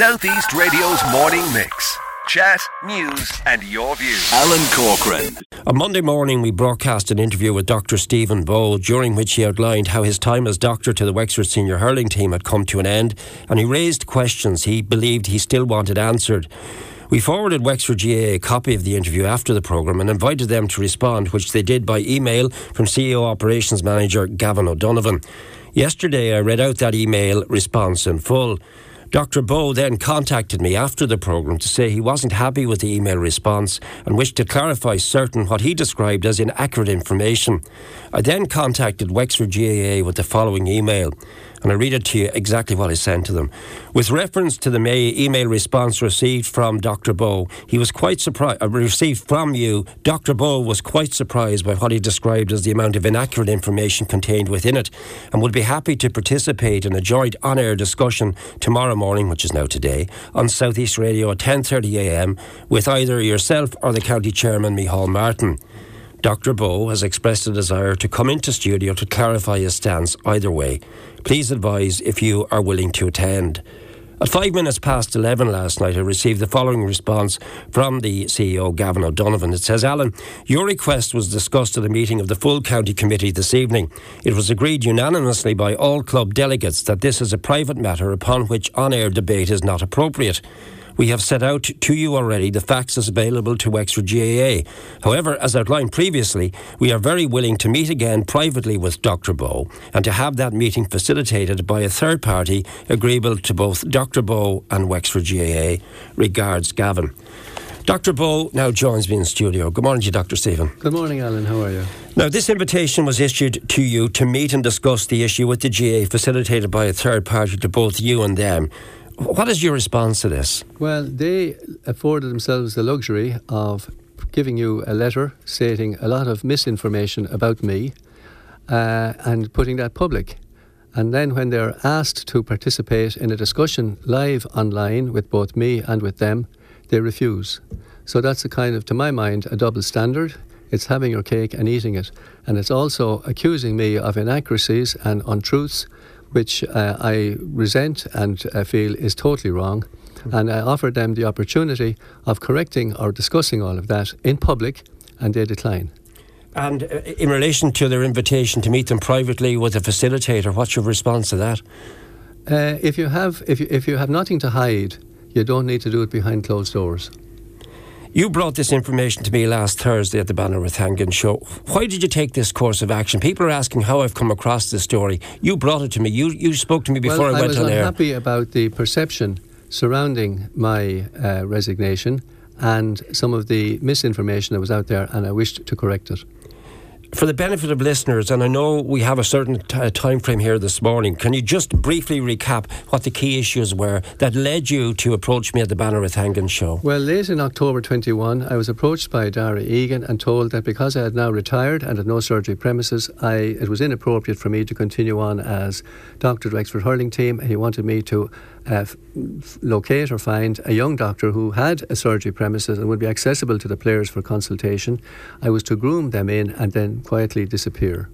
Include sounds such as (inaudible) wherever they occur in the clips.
Southeast Radio's morning mix. Chat, news, and your views. Alan Corcoran. On Monday morning, we broadcast an interview with Dr. Stephen Bowe, during which he outlined how his time as doctor to the Wexford senior hurling team had come to an end, and he raised questions he believed he still wanted answered. We forwarded Wexford GAA a copy of the interview after the programme and invited them to respond, which they did by email from CEO Operations Manager Gavin O'Donovan. Yesterday, I read out that email response in full. Dr. Bowe then contacted me after the programme to say he wasn't happy with the email response and wished to clarify certain what he described as inaccurate information. I then contacted Wexford GAA with the following email and I read it to you exactly what I sent to them. With reference to the May email response received from Dr. Bowe, he was quite surprised, uh, received from you, Dr. Bowe was quite surprised by what he described as the amount of inaccurate information contained within it and would be happy to participate in a joint on-air discussion tomorrow morning, which is now today, on Southeast Radio at 10.30am with either yourself or the County Chairman, Micheál Martin. Dr. Bowe has expressed a desire to come into studio to clarify his stance either way. Please advise if you are willing to attend. At five minutes past 11 last night, I received the following response from the CEO, Gavin O'Donovan. It says, Alan, your request was discussed at a meeting of the full county committee this evening. It was agreed unanimously by all club delegates that this is a private matter upon which on air debate is not appropriate. We have set out to you already the facts as available to Wexford GAA. However, as outlined previously, we are very willing to meet again privately with Dr. Bowe and to have that meeting facilitated by a third party agreeable to both Dr. Bowe and Wexford GAA. Regards, Gavin. Dr. Bowe now joins me in studio. Good morning to you, Dr. Stephen. Good morning, Alan. How are you? Now, this invitation was issued to you to meet and discuss the issue with the GAA, facilitated by a third party to both you and them. What is your response to this? Well, they afforded themselves the luxury of giving you a letter stating a lot of misinformation about me uh, and putting that public. And then, when they're asked to participate in a discussion live online with both me and with them, they refuse. So, that's a kind of, to my mind, a double standard. It's having your cake and eating it. And it's also accusing me of inaccuracies and untruths which uh, I resent and I feel is totally wrong. Mm-hmm. And I offered them the opportunity of correcting or discussing all of that in public, and they decline. And uh, in relation to their invitation to meet them privately with a facilitator, what's your response to that? Uh, if you have if you, if you have nothing to hide, you don't need to do it behind closed doors. You brought this information to me last Thursday at the Banner with Hangan show. Why did you take this course of action? People are asking how I've come across this story. You brought it to me. You you spoke to me before well, I went on air. I was unhappy about the perception surrounding my uh, resignation and some of the misinformation that was out there, and I wished to correct it for the benefit of listeners, and I know we have a certain t- uh, time frame here this morning, can you just briefly recap what the key issues were that led you to approach me at the Banner with Hangan show? Well, late in October 21, I was approached by Darragh Egan and told that because I had now retired and had no surgery premises, I, it was inappropriate for me to continue on as doctor of Wexford hurling team, and he wanted me to uh, locate or find a young doctor who had a surgery premises and would be accessible to the players for consultation. I was to groom them in and then quietly disappear.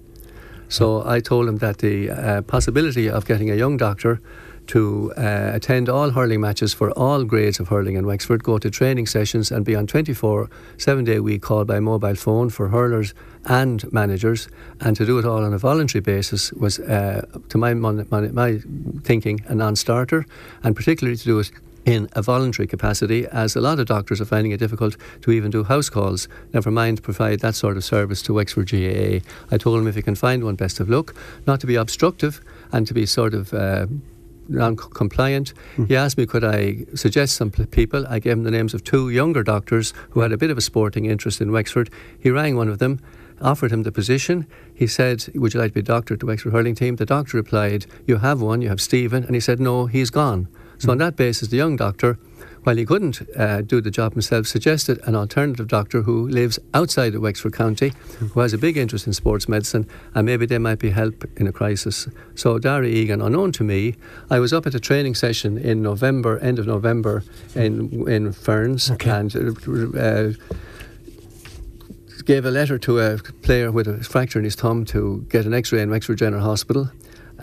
So I told him that the uh, possibility of getting a young doctor to uh, attend all hurling matches for all grades of hurling in Wexford, go to training sessions and be on 24 seven day week call by mobile phone for hurlers and managers, and to do it all on a voluntary basis was, uh, to my, my, my thinking, a non starter, and particularly to do it in a voluntary capacity, as a lot of doctors are finding it difficult to even do house calls, never mind provide that sort of service to Wexford GAA. I told him if he can find one, best of luck, not to be obstructive and to be sort of uh, non-compliant. Mm. He asked me could I suggest some people. I gave him the names of two younger doctors who had a bit of a sporting interest in Wexford. He rang one of them, offered him the position. He said, "Would you like to be doctor to the Wexford hurling team?" The doctor replied, "You have one. You have Stephen," and he said, "No, he's gone." So mm. on that basis, the young doctor while he couldn't uh, do the job himself, suggested an alternative doctor who lives outside of Wexford County, who has a big interest in sports medicine, and maybe they might be help in a crisis. So Darragh Egan, unknown to me, I was up at a training session in November, end of November, in in Ferns, okay. and. Uh, gave a letter to a player with a fracture in his thumb to get an X-ray in Wexford General Hospital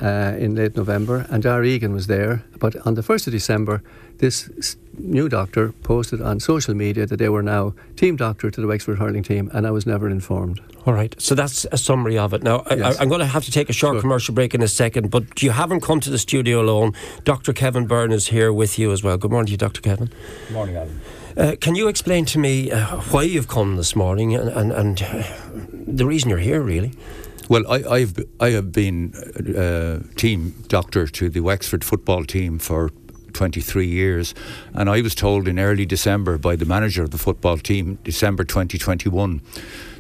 uh, in late November, and Dar Egan was there. But on the 1st of December, this new doctor posted on social media that they were now team doctor to the Wexford hurling team, and I was never informed. All right, so that's a summary of it. Now, yes. I, am going to have to take a short sure. commercial break in a second, but you haven't come to the studio alone. Dr. Kevin Byrne is here with you as well. Good morning to you, Dr. Kevin. Good morning, Alan. Uh, can you explain to me uh, why you've come this morning and, and, and uh, the reason you're here, really? Well, I, have I have been uh, team doctor to the Wexford football team for 23 years, and I was told in early December by the manager of the football team, December 2021,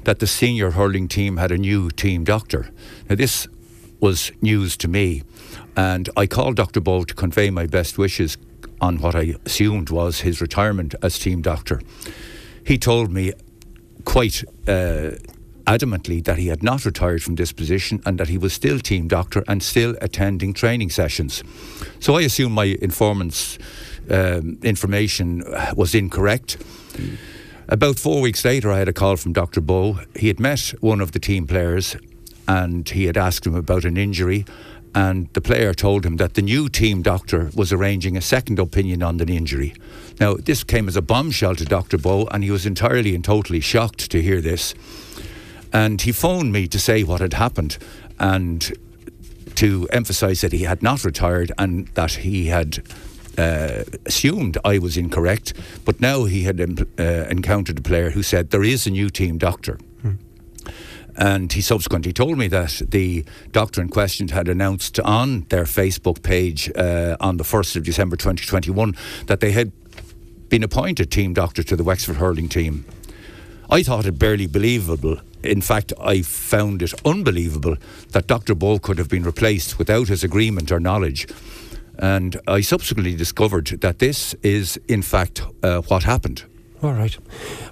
that the senior hurling team had a new team doctor. Now this was news to me, and I called Dr. Bowe to convey my best wishes on what I assumed was his retirement as team doctor. He told me quite uh, adamantly that he had not retired from this position and that he was still team doctor and still attending training sessions. So I assume my informant's um, information was incorrect. About four weeks later, I had a call from Dr. Bowe. He had met one of the team players and he had asked him about an injury. And the player told him that the new team doctor was arranging a second opinion on the injury. Now, this came as a bombshell to Dr. Bowe, and he was entirely and totally shocked to hear this. And he phoned me to say what had happened and to emphasise that he had not retired and that he had uh, assumed I was incorrect, but now he had uh, encountered a player who said there is a new team doctor. Hmm. And he subsequently told me that the doctor in question had announced on their Facebook page uh, on the 1st of December 2021 that they had been appointed team doctor to the Wexford hurling team. I thought it barely believable in fact, I found it unbelievable that Dr. Bowe could have been replaced without his agreement or knowledge. And I subsequently discovered that this is, in fact, uh, what happened. All right.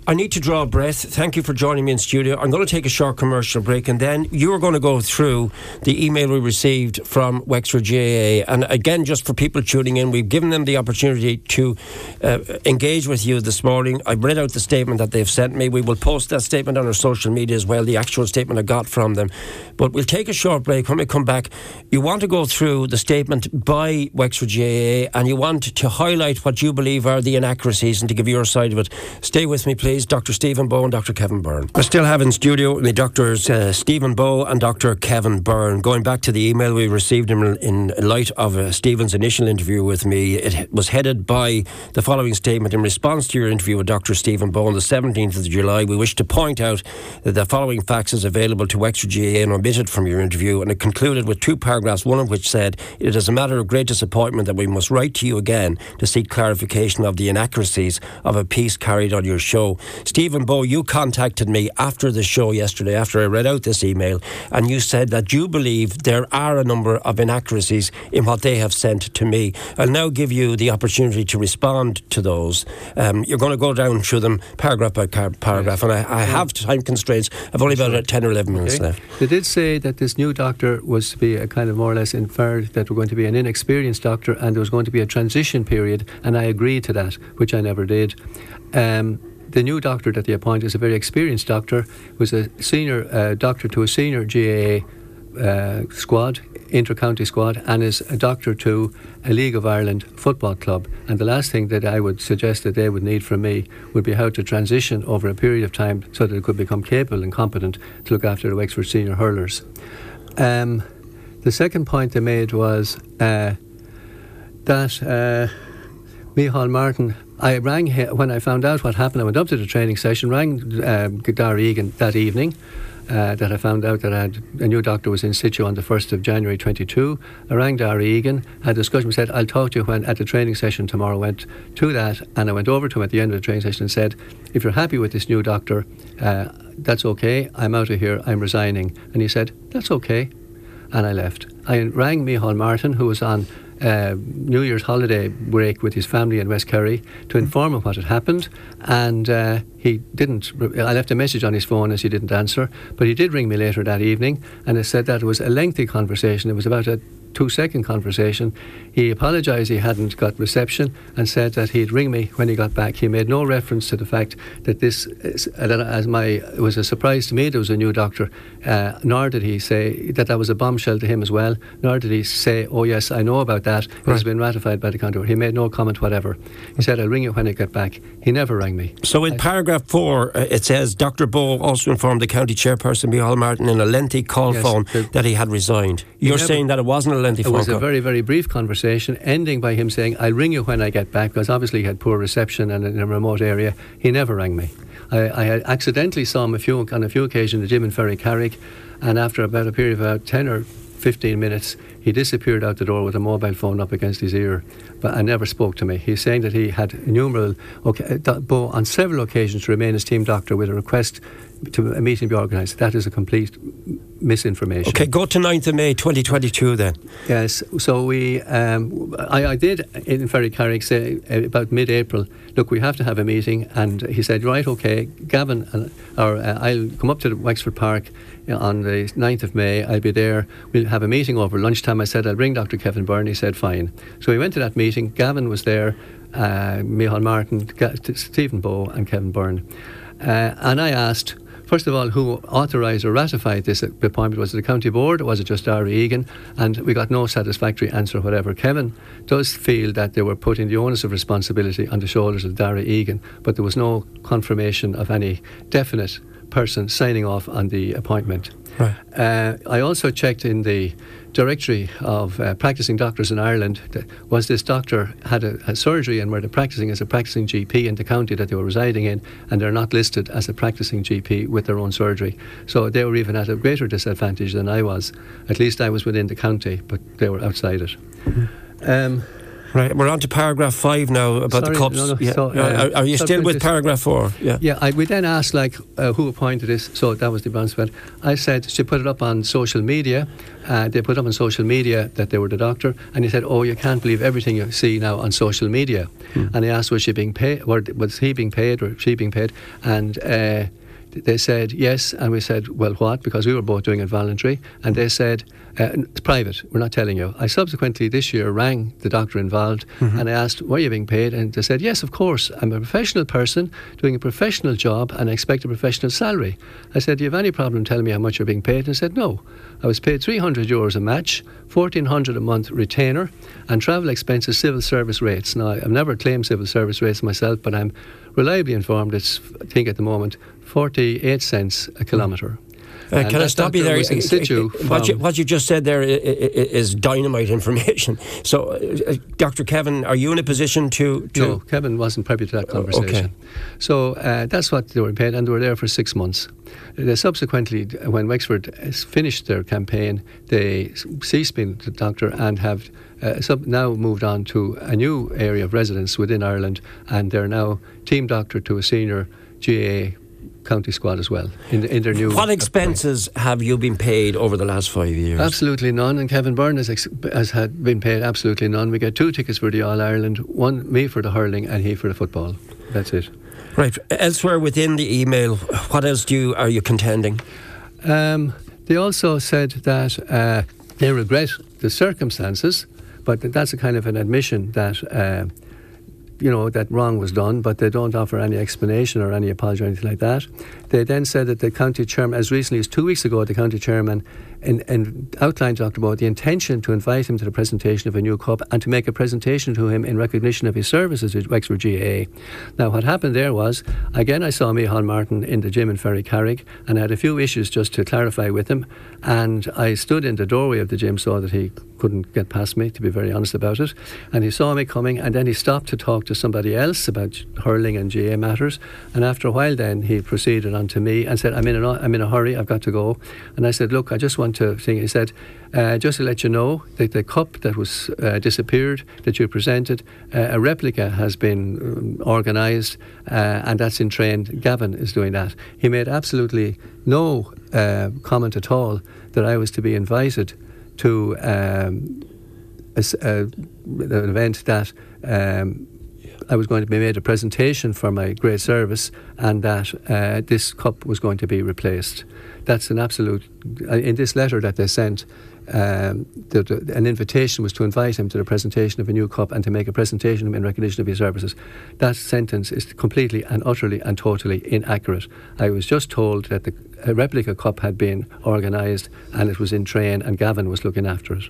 I need to draw a breath. Thank you for joining me in studio. I'm going to take a short commercial break and then you're going to go through the email we received from Wexford GAA. And again, just for people tuning in, we've given them the opportunity to uh, engage with you this morning. I've read out the statement that they've sent me. We will post that statement on our social media as well, the actual statement I got from them. But we'll take a short break. When we come back, you want to go through the statement by Wexford GAA and you want to highlight what you believe are the inaccuracies and to give your side of it. Stay with me, please. Dr. Stephen Bowe and Dr. Kevin Byrne. I still have in studio the doctors uh, Stephen Bowe and Dr. Kevin Byrne. Going back to the email we received in, in light of uh, Stephen's initial interview with me, it was headed by the following statement In response to your interview with Dr. Stephen Bowe on the 17th of July, we wish to point out that the following facts is available to Wexford GAA and omitted from your interview. And it concluded with two paragraphs, one of which said, It is a matter of great disappointment that we must write to you again to seek clarification of the inaccuracies of a piece carried on your show. Stephen Bowe, you contacted me after the show yesterday, after I read out this email, and you said that you believe there are a number of inaccuracies in what they have sent to me. I'll now give you the opportunity to respond to those. Um, you're going to go down through them paragraph by paragraph, and I, I have time constraints. I've only about 10 or 11 minutes okay. left. They did say that this new doctor was to be a kind of more or less inferred that we're going to be an inexperienced doctor and there was going to be a transition period, and I agreed to that, which I never did. Um, the new doctor that they appointed is a very experienced doctor, was a senior uh, doctor to a senior GAA uh, squad, inter-county squad, and is a doctor to a League of Ireland football club. And the last thing that I would suggest that they would need from me would be how to transition over a period of time so that it could become capable and competent to look after the Wexford senior hurlers. Um, the second point they made was uh, that uh, Micheál Martin I rang him, when I found out what happened. I went up to the training session, rang um, Dar Egan that evening. Uh, that I found out that I had a new doctor was in situ on the 1st of January 22. I rang Darry Egan, had a discussion, said, I'll talk to you when at the training session tomorrow. Went to that and I went over to him at the end of the training session and said, if you're happy with this new doctor, uh, that's okay. I'm out of here. I'm resigning. And he said, that's okay. And I left. I rang Micheál Martin, who was on uh, New Year's holiday break with his family in West Kerry to inform him what had happened. And uh, he didn't. I left a message on his phone as he didn't answer, but he did ring me later that evening and it said that it was a lengthy conversation. It was about a two second conversation, he apologised he hadn't got reception and said that he'd ring me when he got back. He made no reference to the fact that this, is, as my, it was a surprise to me there was a new doctor, uh, nor did he say that that was a bombshell to him as well, nor did he say, oh yes, I know about that, it right. has been ratified by the county. He made no comment whatever. He said, I'll ring you when I get back. He never rang me. So in I, paragraph four, uh, it says Dr. Bowe also informed the county chairperson, Micheál Martin, in a lengthy call yes, phone the, that he had resigned. You're never, saying that it wasn't a lengthy It was a very, very brief conversation, ending by him saying, I'll ring you when I get back, because obviously he had poor reception and in a remote area. He never rang me. I, I had accidentally saw him a few, on a few occasions at the gym in Ferrycarrig, and after about a period of about 10 or 15 minutes, he disappeared out the door with a mobile phone up against his ear, but I never spoke to me. He's saying that he had innumerable, okay, on several occasions to remain as team doctor with a request to a meeting be organised. That is a complete misinformation. Okay, go to 9th of May 2022 then. Yes, so we, um, I, I, did in Ferrycarrig say uh, about mid-April, look, we have to have a meeting, and he said, right, okay, Gavin, uh, or uh, I'll come up to Wexford Park on the 9th of May. I'll be there. We'll have a meeting over lunchtime. I said, I'll bring Dr. Kevin Byrne. He said, fine. So we went to that meeting. Gavin was there, uh, Micheál Martin, Stephen Bowe, and Kevin Byrne. Uh, and I asked, First of all, who authorised or ratified this appointment? Was it the county board or was it just Darragh Egan? And we got no satisfactory answer, whatever. Kevin does feel that they were putting the onus of responsibility on the shoulders of Darragh Egan, but there was no confirmation of any definite person signing off on the appointment. Right. Uh, I also checked in the directory of uh, practicing doctors in Ireland was this doctor had a, a, surgery and were practicing as a practicing GP in the county that they were residing in, and they're not listed as a practicing GP with their own surgery. So they were even at a greater disadvantage than I was. At least I was within the county, but they were outside it. Mm-hmm. Um, Right, we're on to paragraph five now about Sorry, the cups. No, no, yeah. so, uh, are, are, you still with paragraph four? Yeah. Yeah. I, we then asked like uh, who appointed this. So that was the pad. I said she put it up on social media. Uh, they put up on social media that they were the doctor, and he said, "Oh, you can't believe everything you see now on social media." Hmm. And he asked, "Was she being paid? Was he being paid, or she being paid?" And uh, they said yes, and we said, well, what? Because we were both doing it voluntary, and they said uh, it's private. We're not telling you. I subsequently this year rang the doctor involved, mm-hmm. and I asked, were you being paid? And they said, yes, of course. I'm a professional person doing a professional job, and I expect a professional salary. I said, do you have any problem telling me how much you're being paid? And they said, no. I was paid 300 euros a match, 1400 a month retainer, and travel expenses, civil service rates. Now, I've never claimed civil service rates myself, but I'm reliably informed it's, I think at the moment, 48 cents a kilometre. Uh, can I stop you there? In situ what, you, what you just said there is dynamite information. (laughs) So, uh, Dr. Kevin, are you in a position to, to No, Kevin wasn't privy to that conversation. Okay. So uh, that's what they were paid, and they were there for six months. They subsequently, when Wexford finished their campaign, they ceased being the doctor and have uh, sub- now moved on to a new area of residence within Ireland, and they're now team doctor to a senior GAA county squad as well in, in their new. What expenses have you been paid over the last five years? Absolutely none, and Kevin Byrne has, ex- has had been paid absolutely none. We get two tickets for the All Ireland, one me for the hurling and he for the football. That's it. Right. Elsewhere within the email, what else do you, are you contending? Um, they also said that uh, they regret the circumstances, but that's a kind of an admission that. Uh, you know, that wrong was done, but they don't offer any explanation or any apology or anything like that. They then said that the county chairman, as recently as two weeks ago, the county chairman and, and outlined Dr. Bowe the intention to invite him to the presentation of a new cup and to make a presentation to him in recognition of his services at Wexford GAA. Now, what happened there was, again, I saw Micheál Martin in the gym in Ferrycarrig and I had a few issues just to clarify with him. And I stood in the doorway of the gym so that he couldn't get past me, to be very honest about it. And he saw me coming and then he stopped to talk to somebody else about hurling and GAA matters. And after a while, then he proceeded on to me and said, I'm in, a, I'm in a hurry, I've got to go. And I said, Look, I just want to think. He said, uh, just to let you know that the cup that was uh, disappeared that you presented, uh, a replica has been um, organised, uh, and that's in train. Gavin is doing that. He made absolutely no uh, comment at all that I was to be invited to um, a, a, an event that. Um, I was going to be made a presentation for my great service, and that uh, this cup was going to be replaced that's an absolute. Uh, in this letter that they sent, um, the, the, an invitation was to invite him to the presentation of a new cup and to make a presentation in recognition of his services. That sentence is completely and utterly and totally inaccurate. I was just told that the a replica cup had been organised and it was in train and Gavin was looking after it.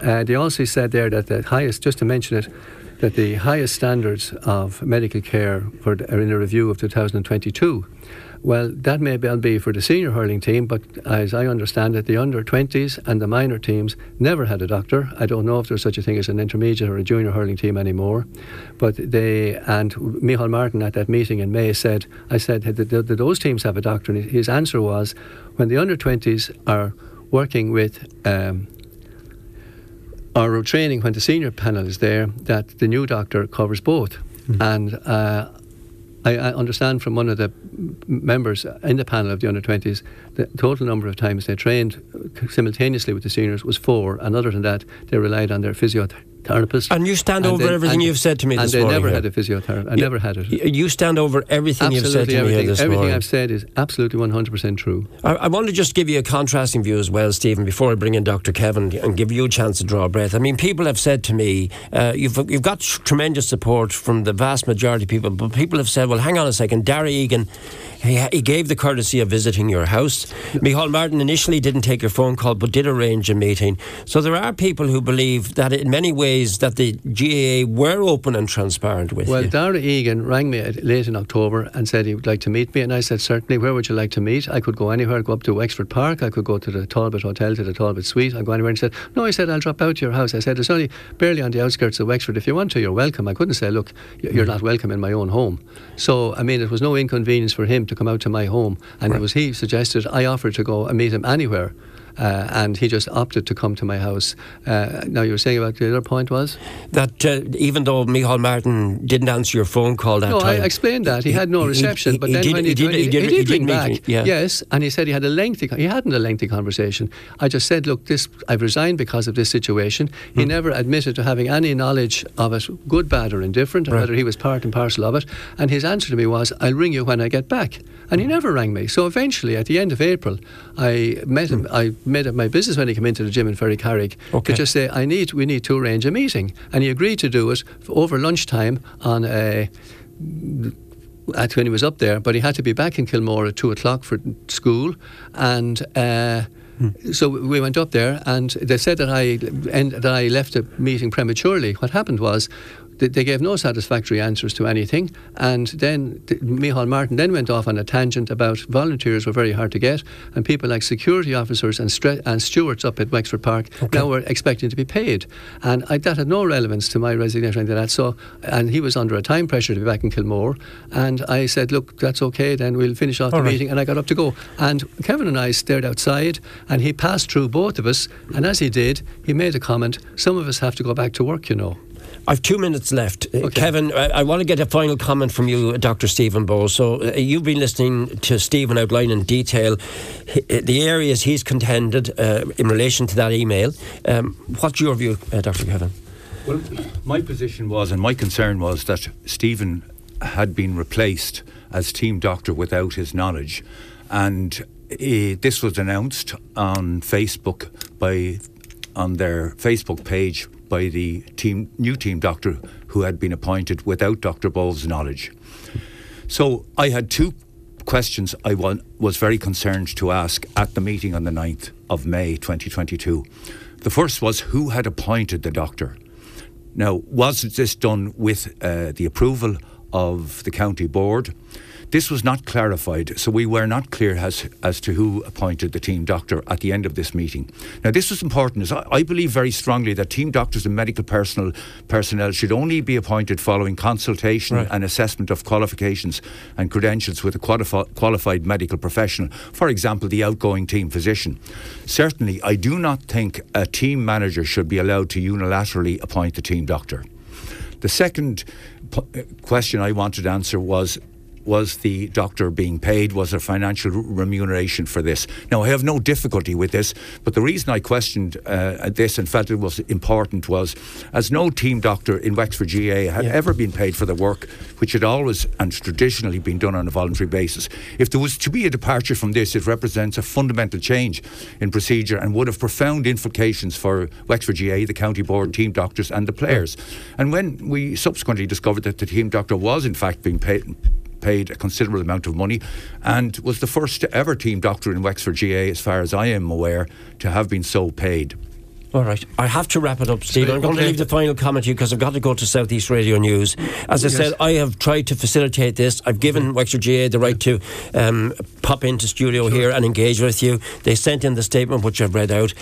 Uh, they also said there that the highest, just to mention it, that the highest standards of medical care for, are in a review of 2022. Well, that may well be for the senior hurling team, but as I understand it, the under 20s and the minor teams never had a doctor. I don't know if there's such a thing as an intermediate or a junior hurling team anymore. But they, and Micheál Martin at that meeting in May said, I said, did, did those teams have a doctor? And his answer was, when the under 20s are working with um, or training when the senior panel is there, that the new doctor covers both. Mm. And uh, I, I, understand from one of the members in the panel of the under 20s the total number of times they trained simultaneously with the seniors was four, and other than that, they relied on their physiotherapy therapist. And you stand and over everything you've said to me this morning. And they never had a physiotherapist. I you, never had it. You stand over everything absolutely you've said to everything. me this everything morning. I've said is absolutely 100% true. I, I, want to just give you a contrasting view as well, Stephen, before I bring in Dr. Kevin and give you a chance to draw a breath. I mean, people have said to me, uh, you've, you've got tremendous support from the vast majority of people, but people have said, well, hang on a second, Darragh Egan he, he gave the courtesy of visiting your house. Micheál Martin initially didn't take your phone call but did arrange a meeting. So there are people who believe that in many ways that the GAA were open and transparent with well, you. Well, Darragh Egan rang me late in October and said he would like to meet me and I said certainly where would you like to meet? I could go anywhere, I'd go up to Wexford Park, I could go to the Talbot Hotel, to the Talbot Suite, I'd go anywhere and he said, no, he said I'll drop out to your house. I said it's only barely on the outskirts of Wexford. If you want to, you're welcome. I couldn't say, look, you're not welcome in my own home. So, I mean, it was no inconvenience for him to come out to my home. And right. it was he suggested I offered to go and meet him anywhere. Uh, and he just opted to come to my house. Uh, now, you were saying about the other point was? That uh, even though Micheál Martin didn't answer your phone call that no, time. I explained that. He, he had no reception. He, but then did, when he, did, he, did, did, ring back, yeah. yes, and he said he had a lengthy, he hadn't a lengthy conversation. I just said, look, this, I've resigned because of this situation. He hmm. never admitted to having any knowledge of it, good, bad, or indifferent, right. whether he was part and parcel of it. And his answer to me was, I'll ring you when I get back. And he never rang me. So eventually, at the end of April, I met him. Hmm. I made it my business when he came into the gym in Ferrycarrig okay. to just say, I need, we need to arrange a meeting. And he agreed to do it over lunchtime on a at when he was up there, but he had to be back in Kilmore at two o'clock for school, and uh, hmm. so we went up there, and they said that I and that I left the meeting prematurely. What happened was they gave no satisfactory answers to anything. And then Micheál Martin then went off on a tangent about volunteers were very hard to get, and people like security officers and, stre- and stewards up at Wexford Park okay. now were expecting to be paid. And I, that had no relevance to my resignation like that. So, and he was under a time pressure to be back in Kilmore. And I said, look, that's okay, then we'll finish off All the right. meeting. And I got up to go. And Kevin and I stared outside, and he passed through both of us. And as he did, he made a comment some of us have to go back to work, you know. I've two minutes left. Uh, okay. Kevin, I, I, want to get a final comment from you, Dr. Stephen Bowles. So, uh, you've been listening to Stephen outline in detail uh, the areas he's contended uh, in relation to that email. Um, what's your view, uh, Dr. Kevin? Well, my position was, and my concern was that Stephen had been replaced as team doctor without his knowledge. And this was announced on Facebook by on their Facebook page by the team, new team doctor who had been appointed without Dr. Bowe's knowledge. So I had two questions I was very concerned to ask at the meeting on the 9th of May 2022. The first was who had appointed the doctor? Now, was this done with uh, the approval of the county board? This was not clarified, so we were not clear as, as to who appointed the team doctor at the end of this meeting. Now, this was important, as I, I believe very strongly that team doctors and medical personnel, personnel should only be appointed following consultation right. and assessment of qualifications and credentials with a qualifi- qualified medical professional, for example, the outgoing team physician. Certainly, I do not think a team manager should be allowed to unilaterally appoint the team doctor. The second p- question I wanted to answer was was the doctor being paid? Was there financial remuneration for this? Now, I have no difficulty with this, but the reason I questioned uh, this and felt it was important was as no team doctor in Wexford GAA had yeah. ever been paid for the work, which had always and traditionally been done on a voluntary basis. If there was to be a departure from this, it represents a fundamental change in procedure and would have profound implications for Wexford GAA, the county board, team doctors, and the players. And when we subsequently discovered that the team doctor was in fact being paid paid a considerable amount of money and was the first ever team doctor in Wexford GAA, as far as I am aware, to have been so paid. All right. I have to wrap it up, Steve. I'm going okay. to leave the final comment to you because I've got to go to Southeast Radio News. As I yes. said, I have tried to facilitate this. I've given mm-hmm. Wexford GAA the right to um, pop into studio sure. here and engage with you. They sent in the statement, which I've read out.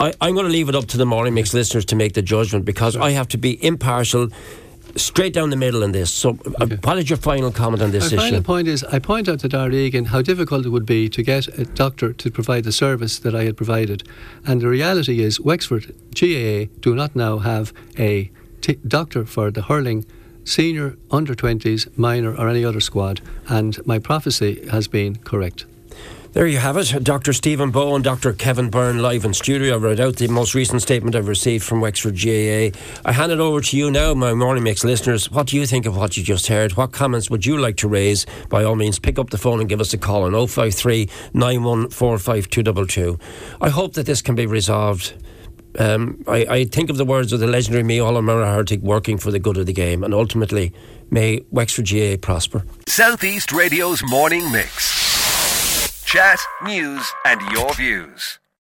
I, am going to leave it up to the Morning Mix listeners to make the judgment because I have to be impartial straight down the middle in this. So, uh, okay. what is your final comment on this My issue? My final point is I point out to Darragh Egan how difficult it would be to get a doctor to provide the service that I had provided. And the reality is, Wexford GAA do not now have a t- doctor for the hurling senior, under 20s, minor, or any other squad. And my prophecy has been correct. There you have it. Dr. Stephen Bowe and Dr. Kevin Byrne live in studio. I read out the most recent statement I've received from Wexford GAA. I hand it over to you now, my Morning Mix listeners. What do you think of what you just heard? What comments would you like to raise? By all means, pick up the phone and give us a call on 053 9145222. I hope that this can be resolved. Um, I, I, think of the words of the legendary Mícheál Ó working for the good of the game, and ultimately, may Wexford GAA prosper. Southeast Radio's morning mix chat, news, and your views.